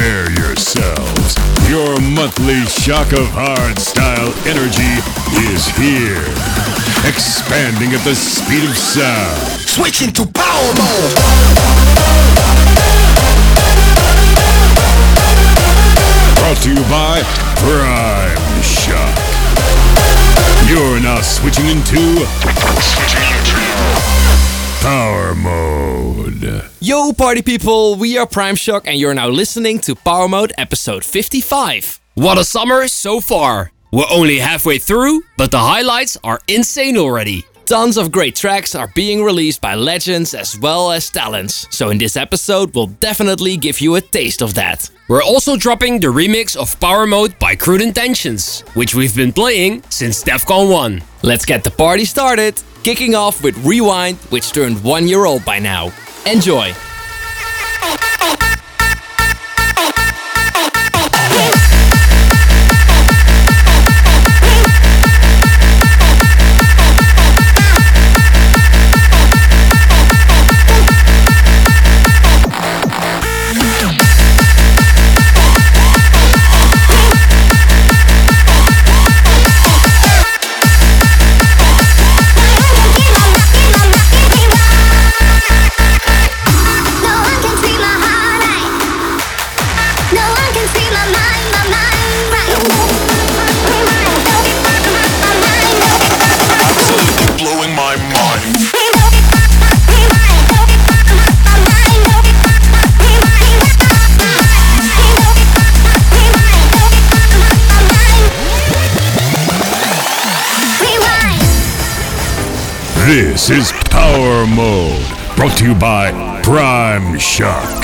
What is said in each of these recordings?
Prepare yourselves. Your monthly shock of hardstyle energy is here. Expanding at the speed of sound. Switching to power mode. Brought to you by Prime Shock. You're now switching into Power Mode. Yo, party people, we are Prime Shock, and you're now listening to Power Mode episode 55. What a summer so far! We're only halfway through, but the highlights are insane already. Tons of great tracks are being released by legends as well as talents, so in this episode, we'll definitely give you a taste of that. We're also dropping the remix of Power Mode by Crude Intentions, which we've been playing since Defqon.1. Let's get the party started, kicking off with Rewind, which turned one year old by now. Enjoy! This is Power Mode. Brought to you by Prime Shock.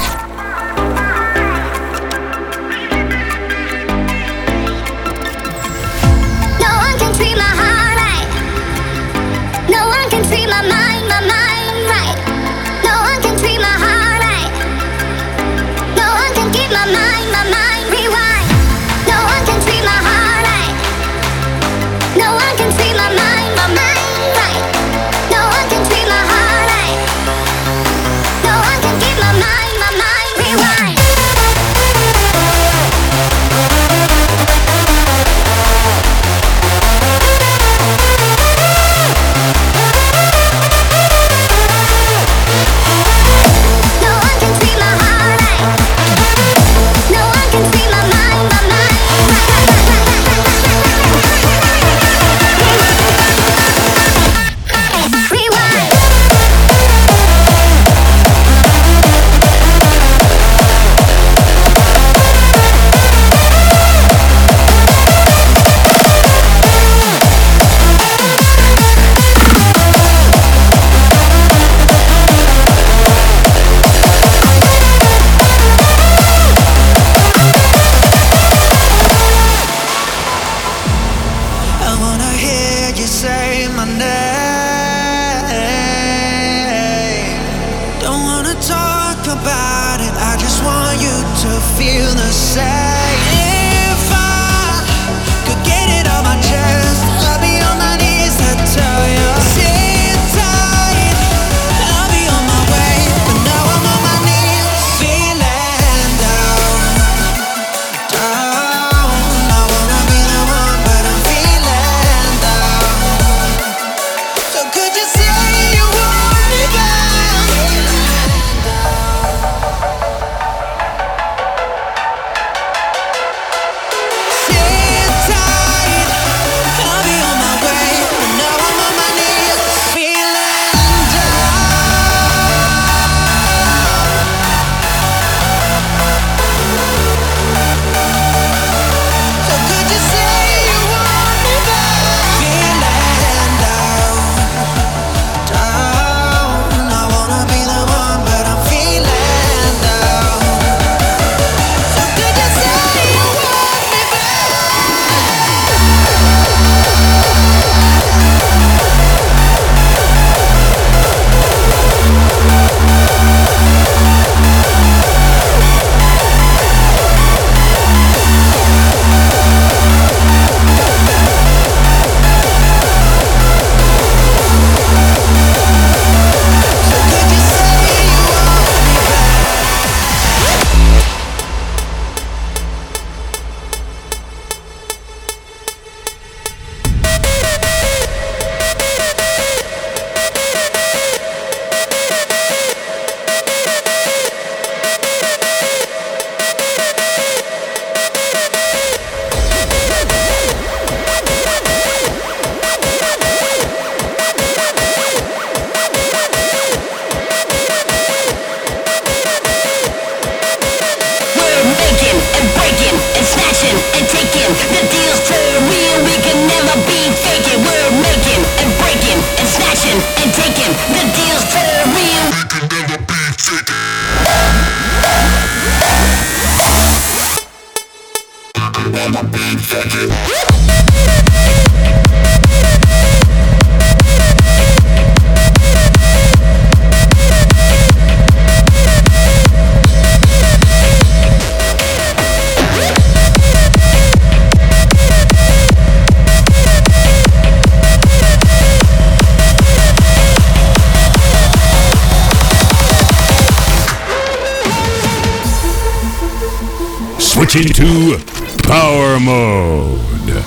Switching to Power Mode.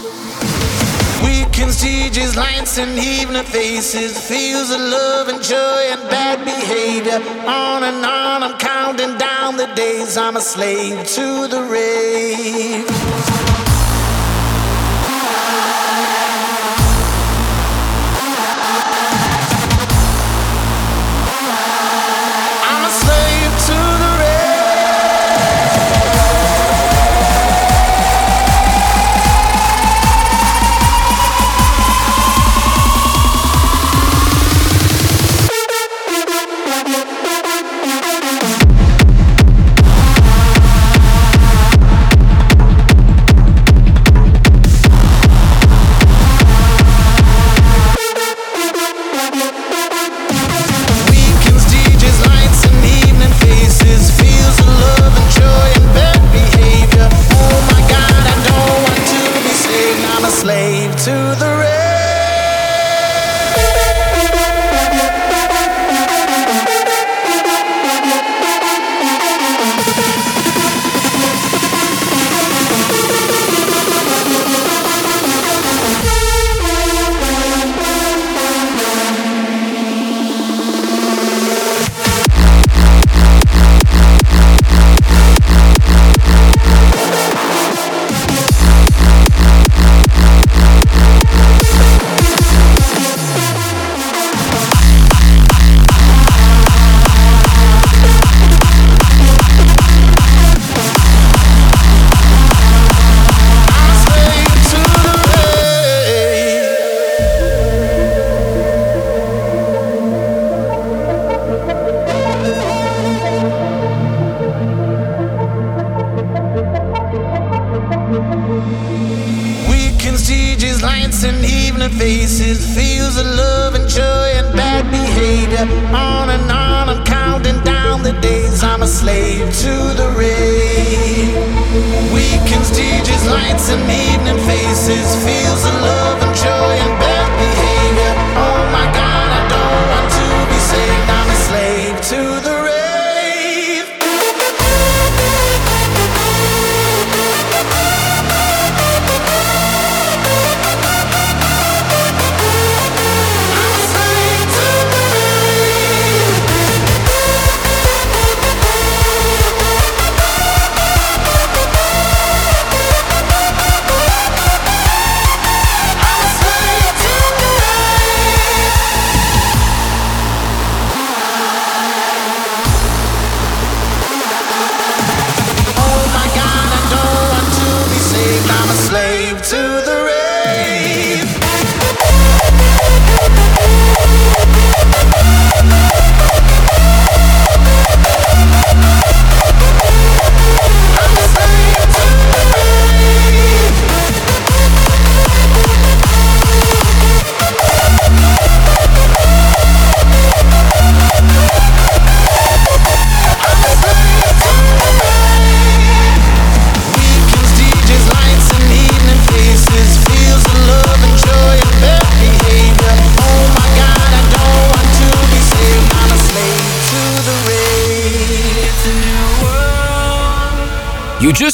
Weekend sieges, lights and evening faces, fields of love and joy and bad behavior. On and on, I'm counting down the days. I'm a slave to the rave.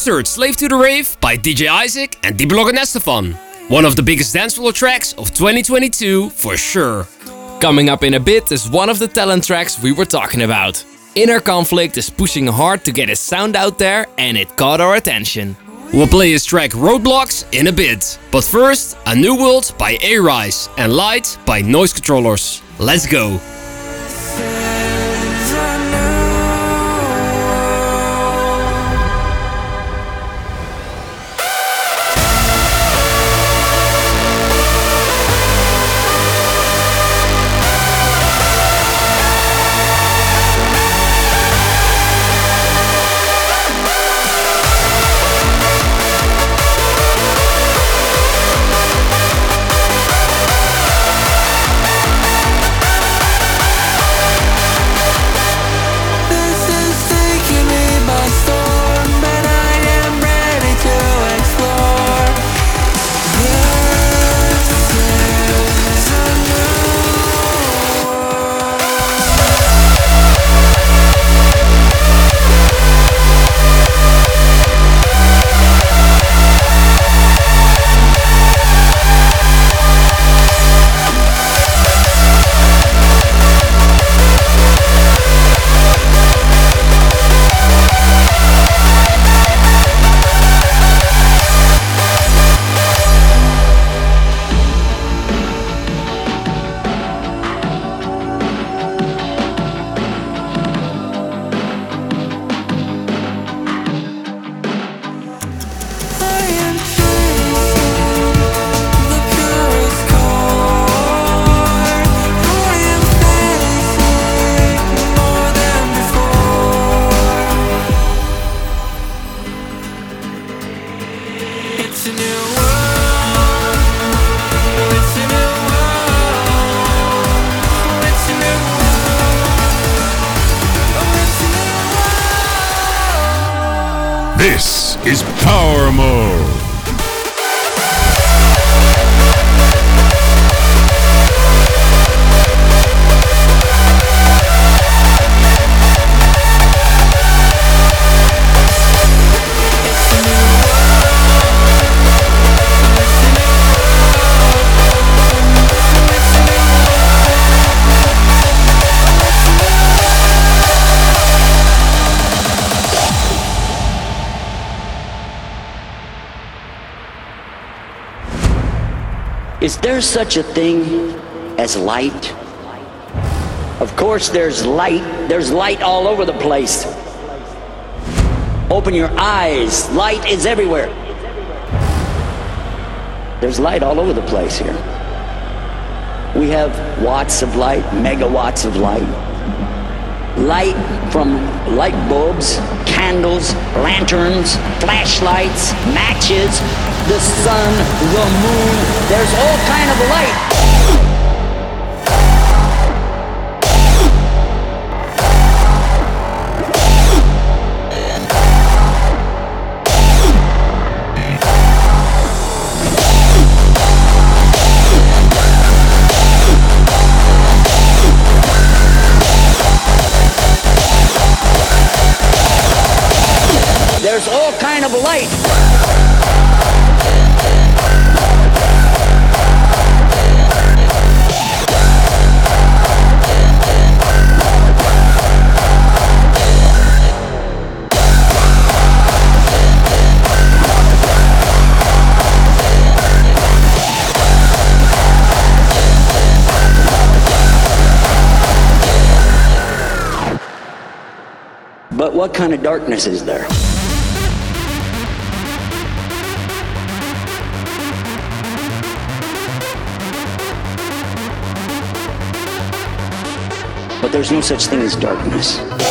3rd Slave to the Rave by DJ Isaac and D Block and S-te-Fan. One of the biggest dancefloor tracks of 2022 for sure. Coming up in a bit is one of the talent tracks we were talking about. Inner Conflict is pushing hard to get his sound out there and it caught our attention. We'll play his track Roadblocks in a bit. But first, A New World by A-RIZE and Light by Noise Controllers. Let's go! Is there such a thing as light? Of course, there's light. There's light all over the place. Open your eyes. Light is everywhere. There's light all over the place here. We have watts of light, megawatts of light. Light from light bulbs, candles, lanterns, flashlights, matches, the sun, the moon. There's all kind of light. What kind of darkness is there? But there's no such thing as darkness.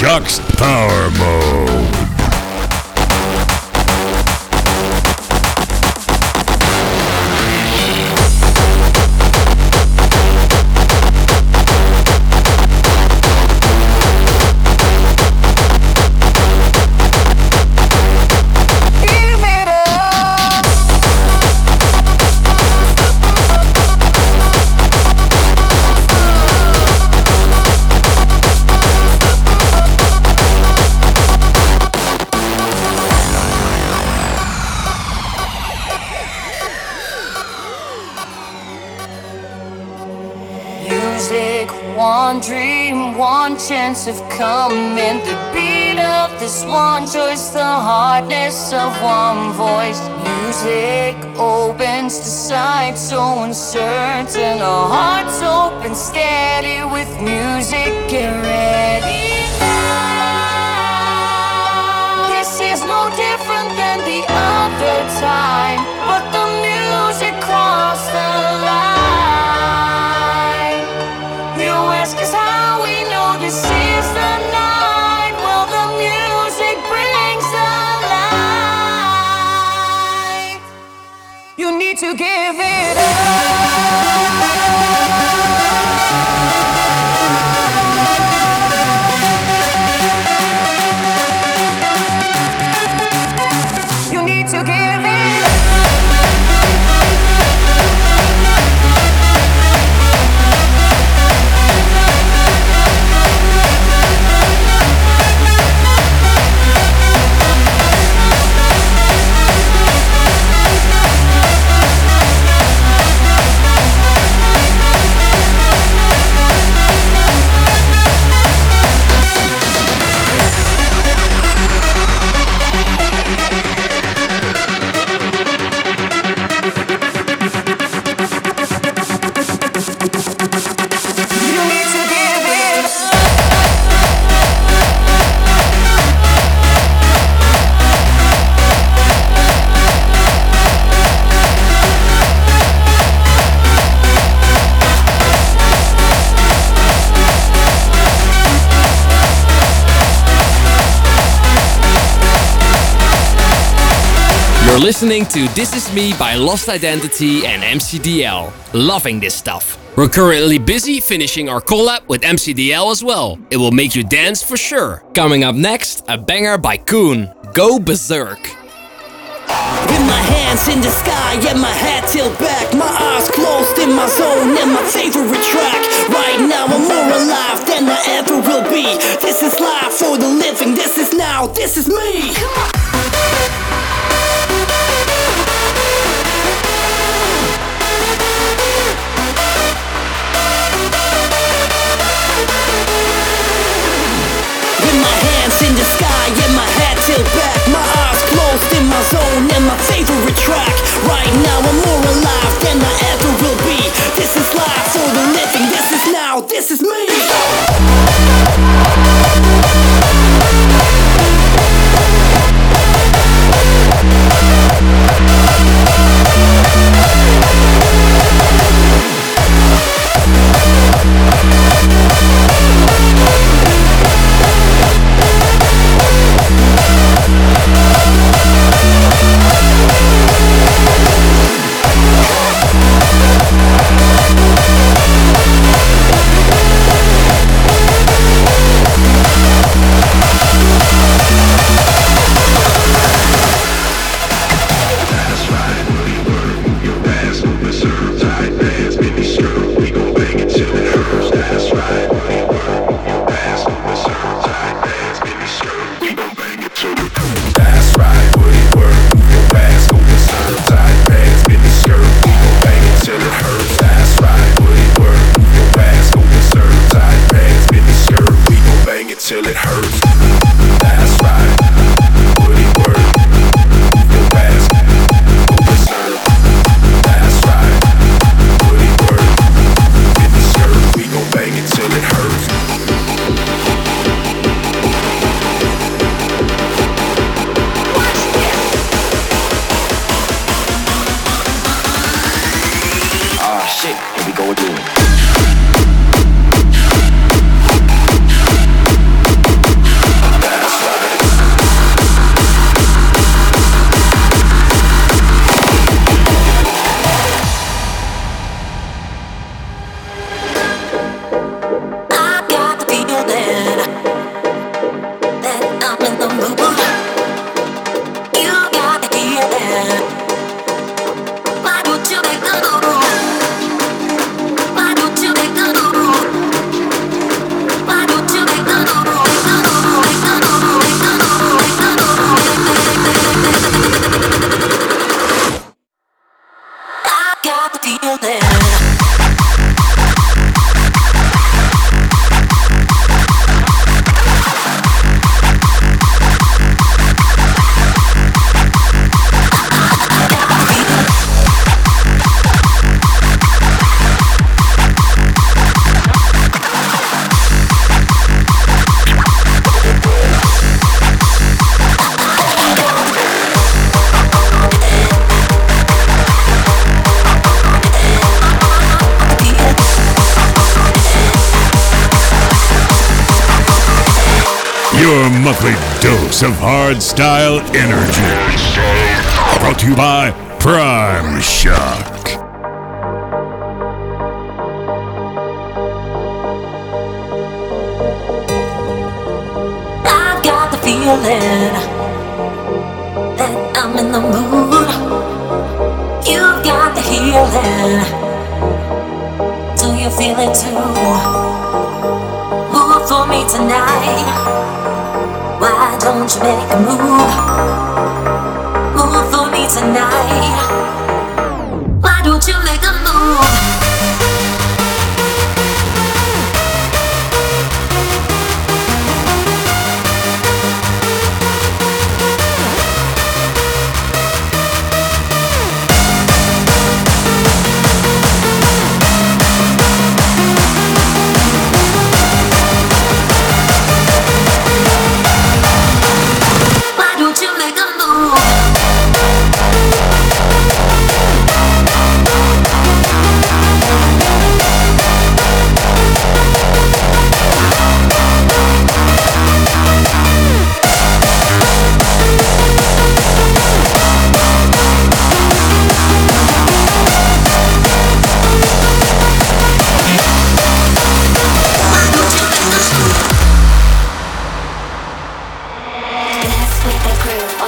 Prime chance of coming. The beat of this one choice, the hardness of one voice. Music opens the sight so uncertain. Our hearts open steady with music. Get ready now. This is no different than the other time, but the music crossed the line. To give it up. Listening to This Is Me by Lost Identity and MCDL. Loving this stuff. We're currently busy finishing our collab with MCDL as well. It will make you dance for sure. Coming up next, a banger by Koon. Go Berserk. With my hands in the sky and my head tilted back, my eyes closed in my zone and my favorite track. Right now I'm more alive than I ever will be. This is life for the living. This is now. This is me. In the sky and my head tilted back, my eyes closed in my zone and my favorite track. Right now I'm more alive than I ever will be. This is life for the living. This is now. This is me. Dose of hardstyle energy. Brought to you by Prime Shock. I've got the feeling that I'm in the mood. You've got the healing. Do you feel it too? Move for me tonight. You make a move? Move for me tonight.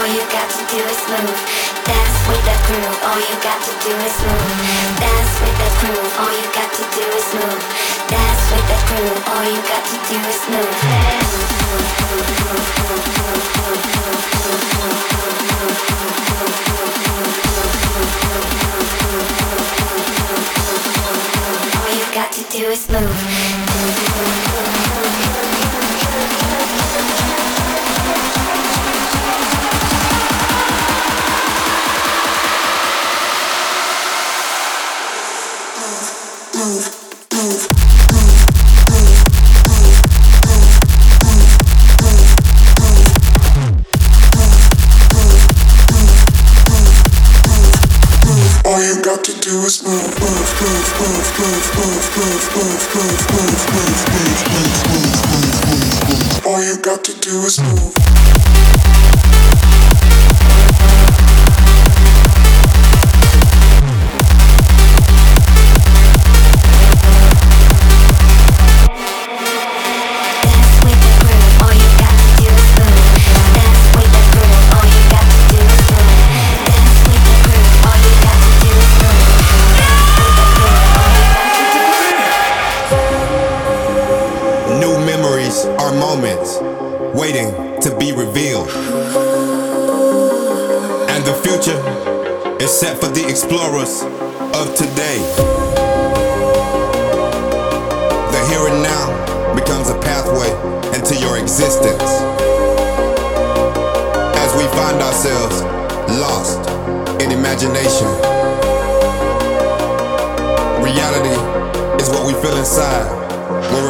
All you got to do is move. Dance with the groove, all you got to do is move. Dance with the groove, all you got to do is move. Dance with the groove, all you got to do is move. All you got to do is move.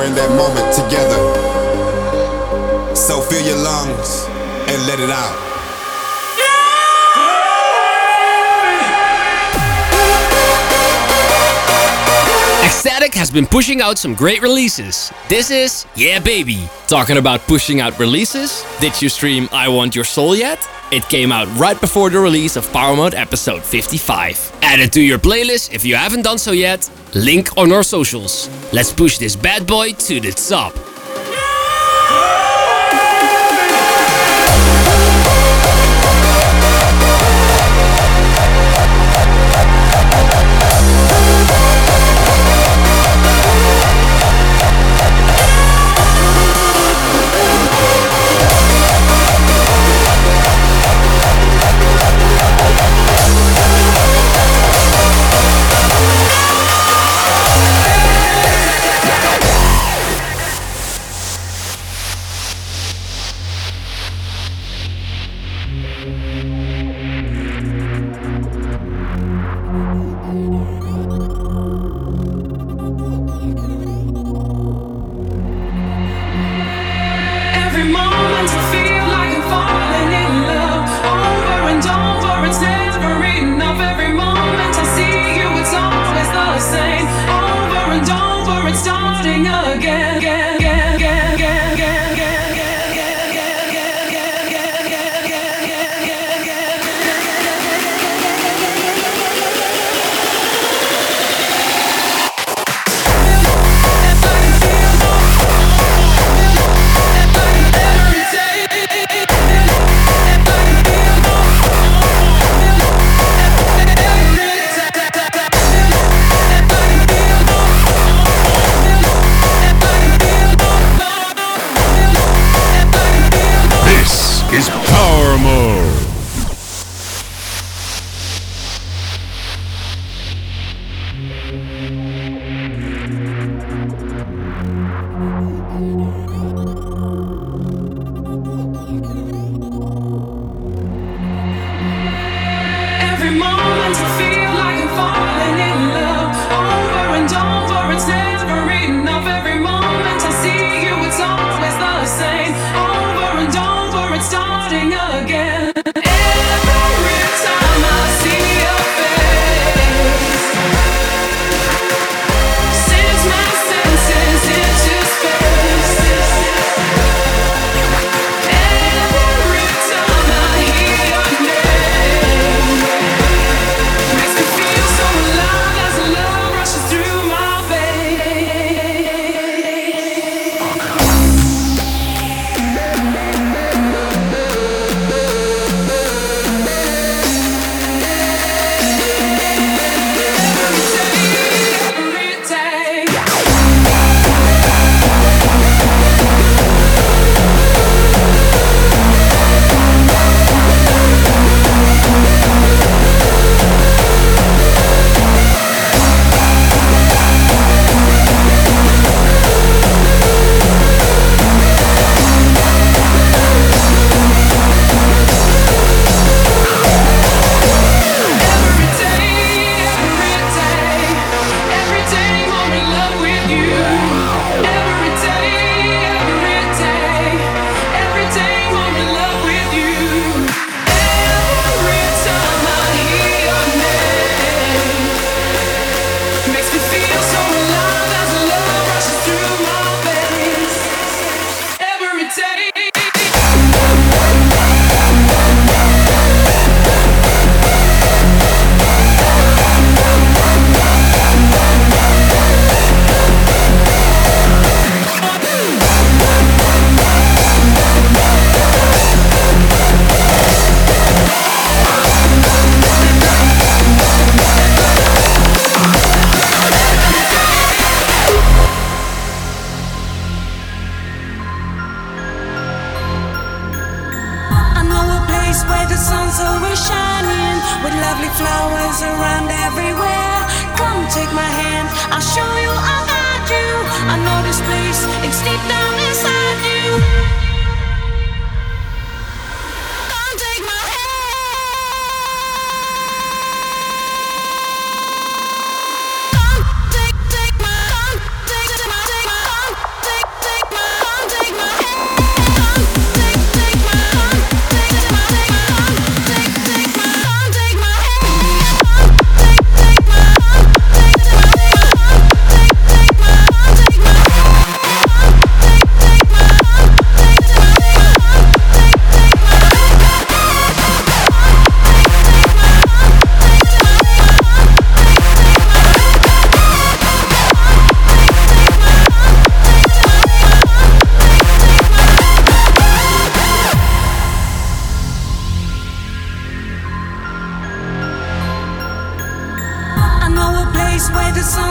In that moment together. So fill your lungs and let it out. Ecstatic has been pushing out some great releases. This is Yeah Baby. Talking about pushing out releases, did you stream I Want Your Soul yet? It came out right before the release of Power Mode episode 55. Add it to your playlist if you haven't done so yet. Link on our socials. Let's push this bad boy to the top.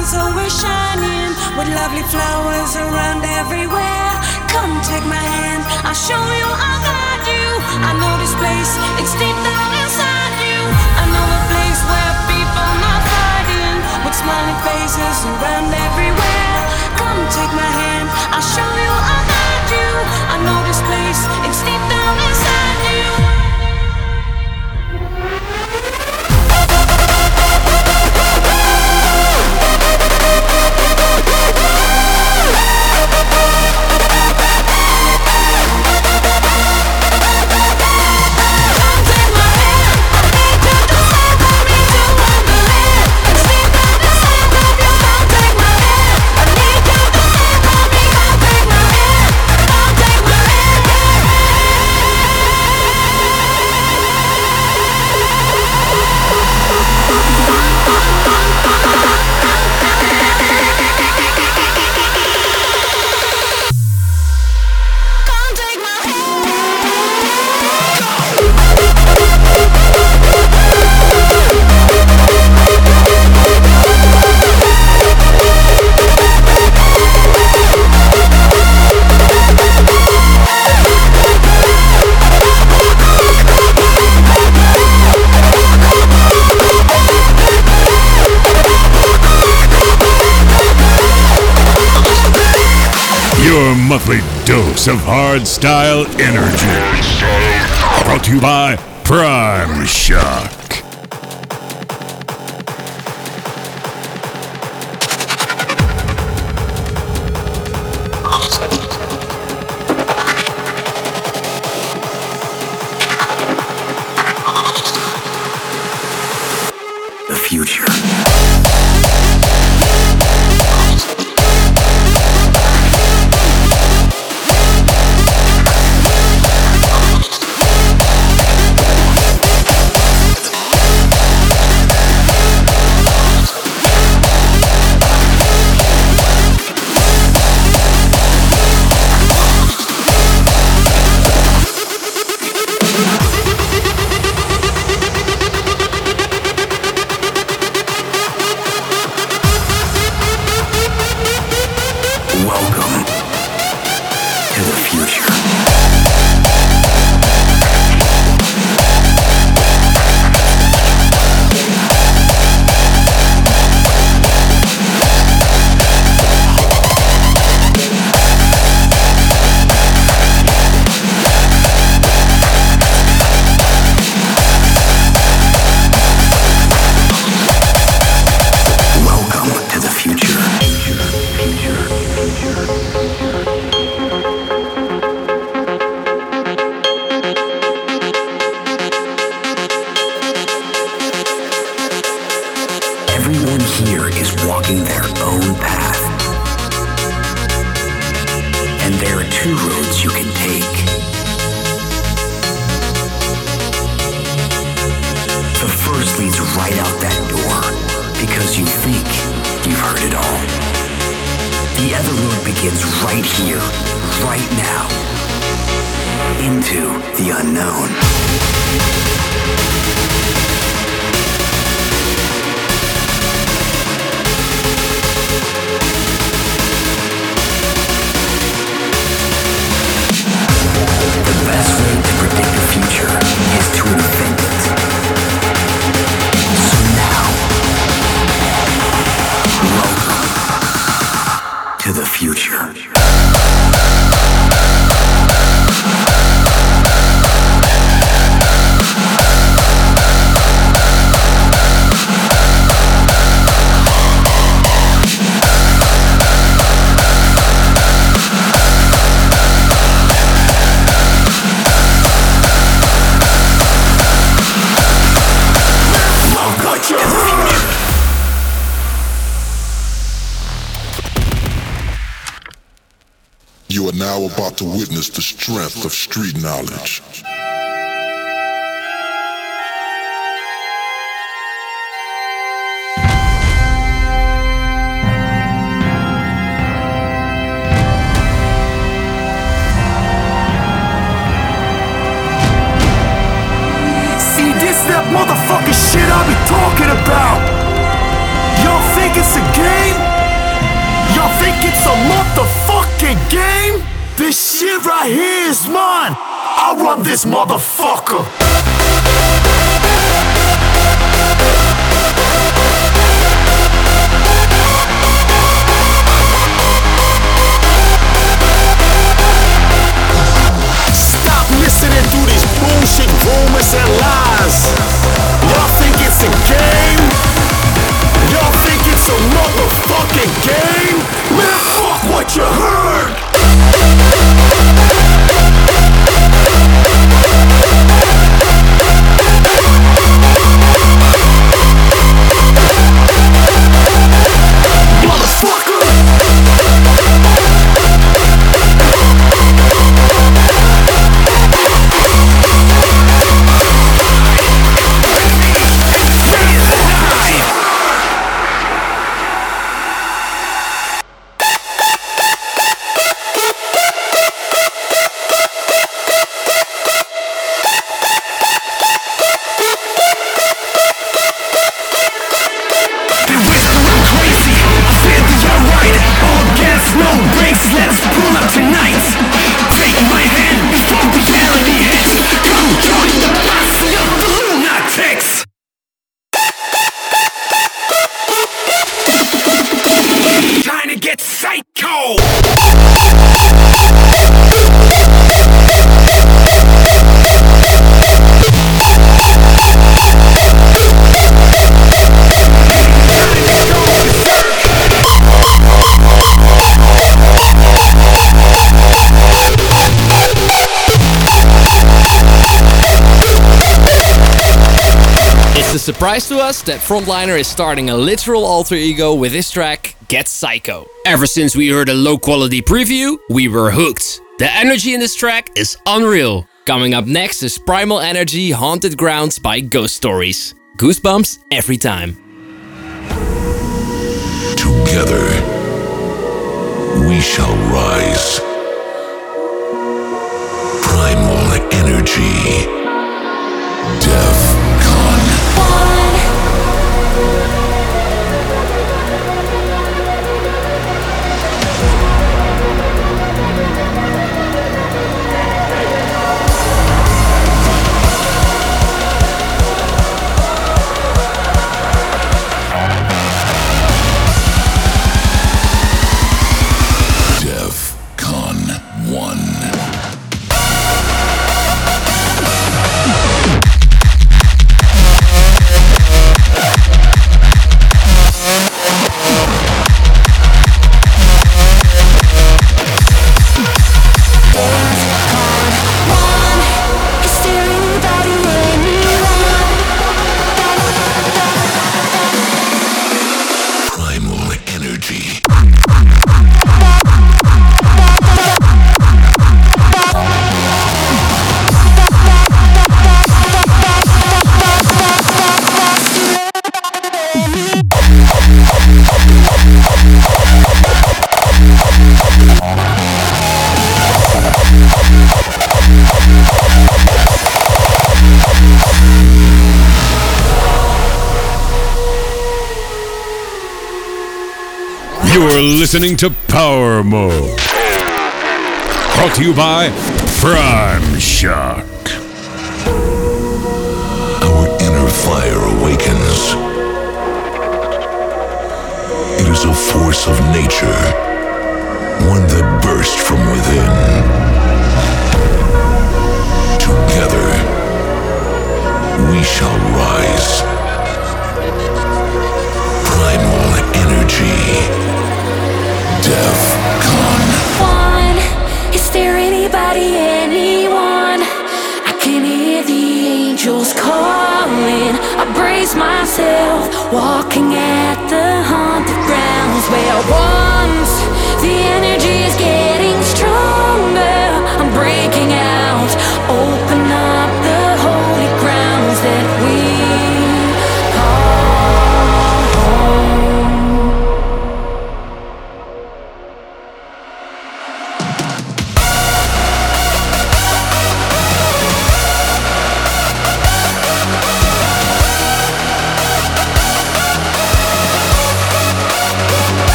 sun's always shining with lovely flowers around everywhere. Come take my hand, I'll show you I'll guide you. I know this place, it's deep down inside you. I know a place where people not fighting with smiling faces around everywhere. Come take my hand, I'll show you I'll guide you. I know this place, it's deep down inside you. dose of hardstyle energy. Brought to you by Primeshock. Witness the strength of street knowledge. This shit right here is mine. I run this motherfucker. Stop listening to these bullshit rumors and lies. Y'all think it's a game? A motherfucking game? Man, fuck what you heard. Us that Frontliner is starting a literal alter ego with his track Get Psycho. Ever since we heard a low quality preview, we were hooked. The energy in this track is unreal. Coming up next is Primal Energy Haunted Grounds by Ghost Stories. Goosebumps every time. Together, we shall rise. Primal energy. Listening to Power Mode. Brought to you by Primeshock. Our inner fire awakens. It is a force of nature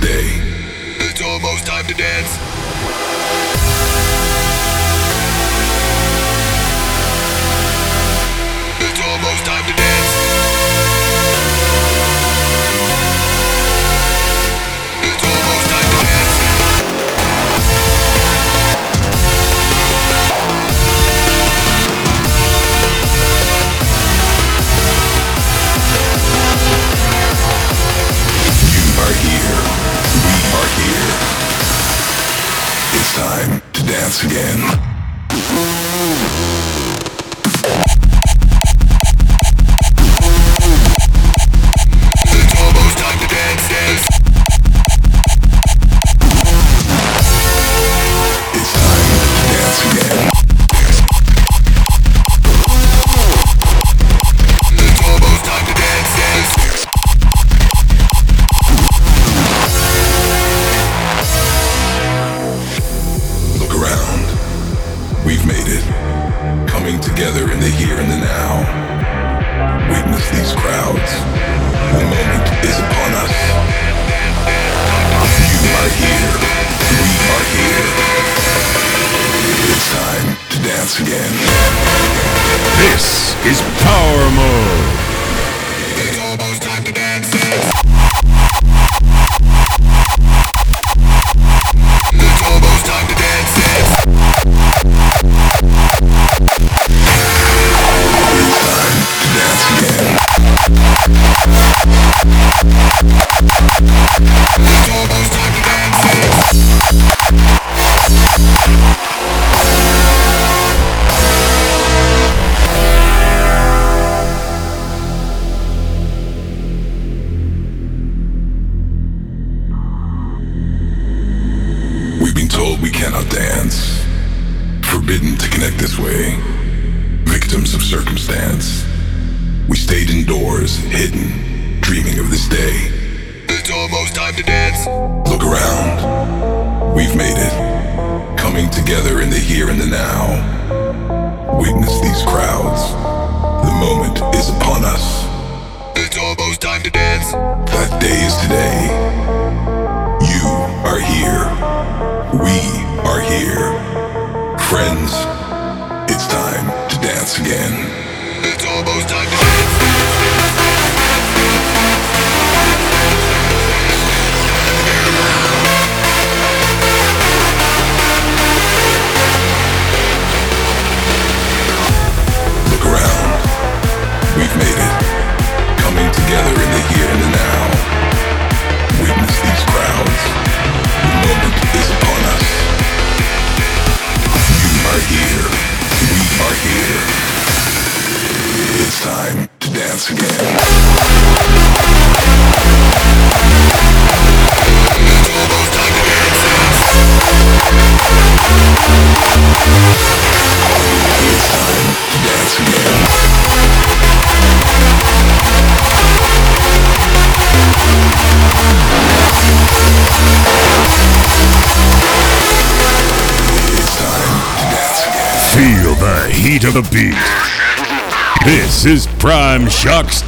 dreaming of this day. It's almost time to dance. Chuck's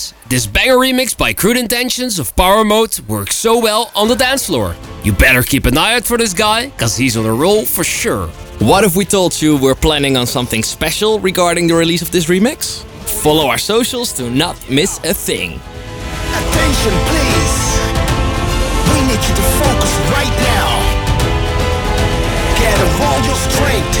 This banger remix by Crude Intentions of Power Mode works so well on the dance floor. You better keep an eye out for this guy, cause he's on a roll for sure. What if we told you we're planning on something special regarding the release of this remix? Follow our socials to not miss a thing. Attention, please. We need you to focus right now. Gather all your strength.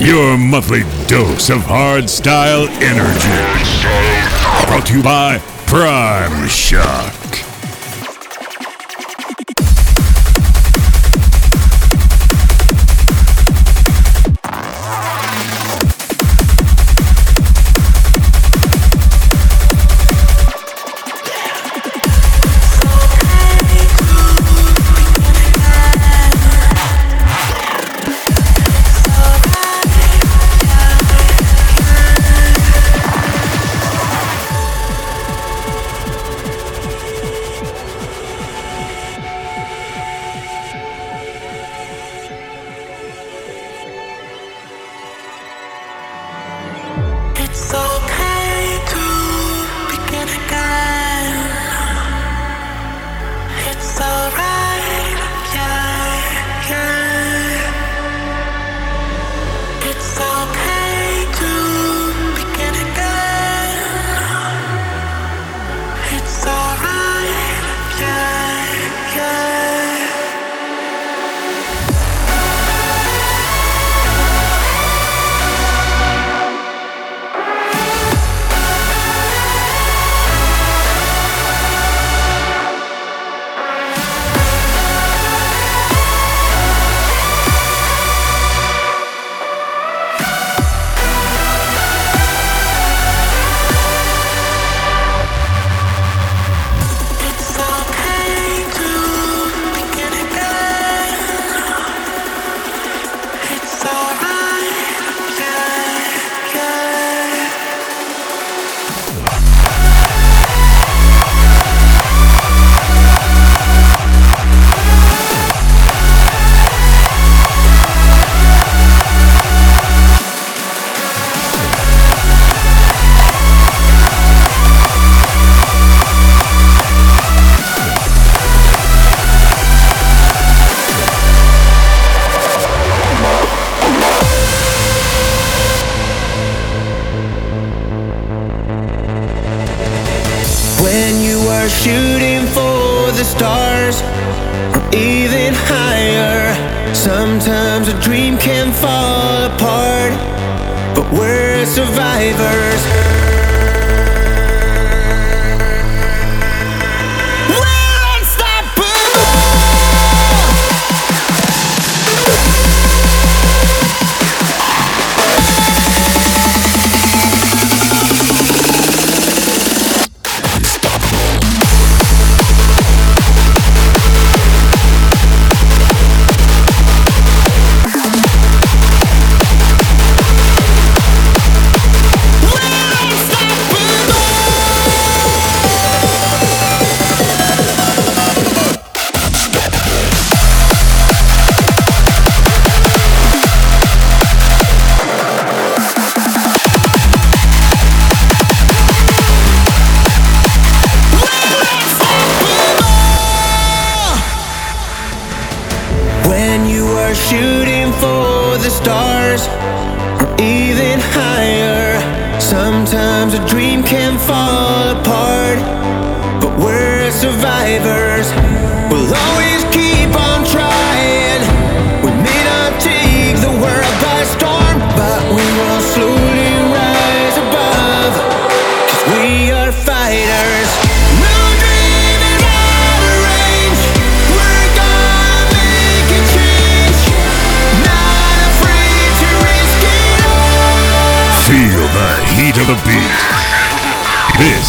Your monthly dose of hardstyle energy. Brought to you by Primeshock.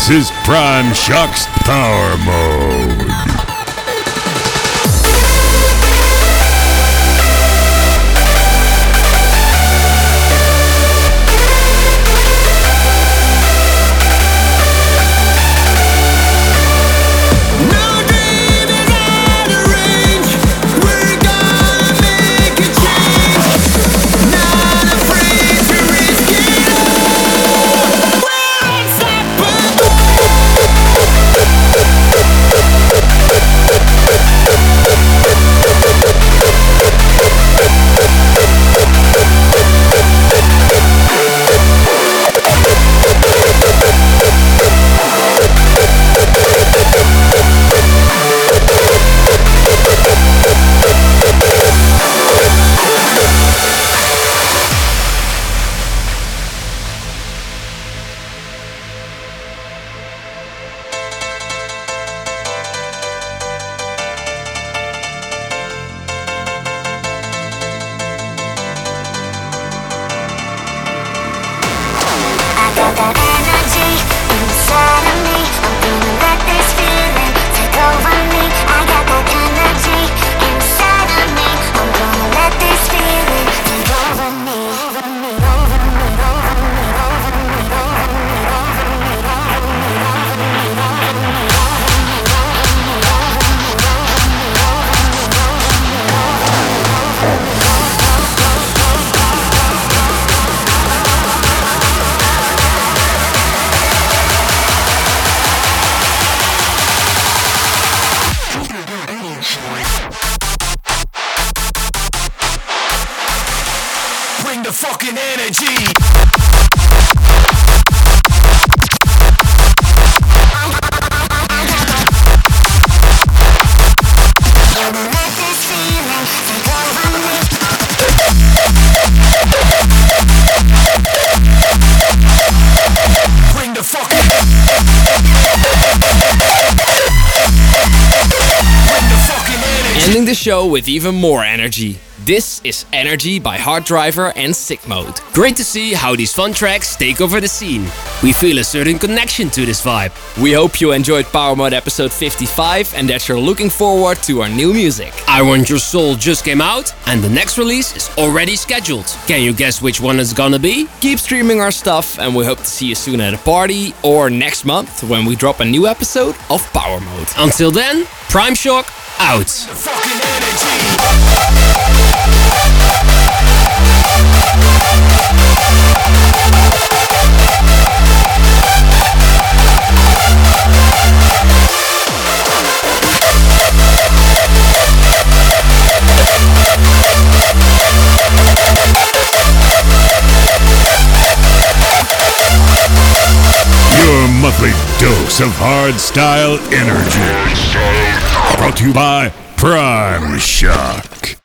This is Primeshock's Power Mode. With even more energy. This is Energy by Hard Driver and Sick Mode. Great to see how these fun tracks take over the scene. We feel a certain connection to this vibe. We hope you enjoyed Power Mode episode 55 and that you're looking forward to our new music. I Want Your Soul just came out and the next release is already scheduled. Can you guess which one it's gonna be? Keep streaming our stuff and we hope to see you soon at a party or next month when we drop a new episode of Power Mode. Until then, Primeshock out. Fucking energy. Your monthly dose of hardstyle energy. Brought to you by Primeshock.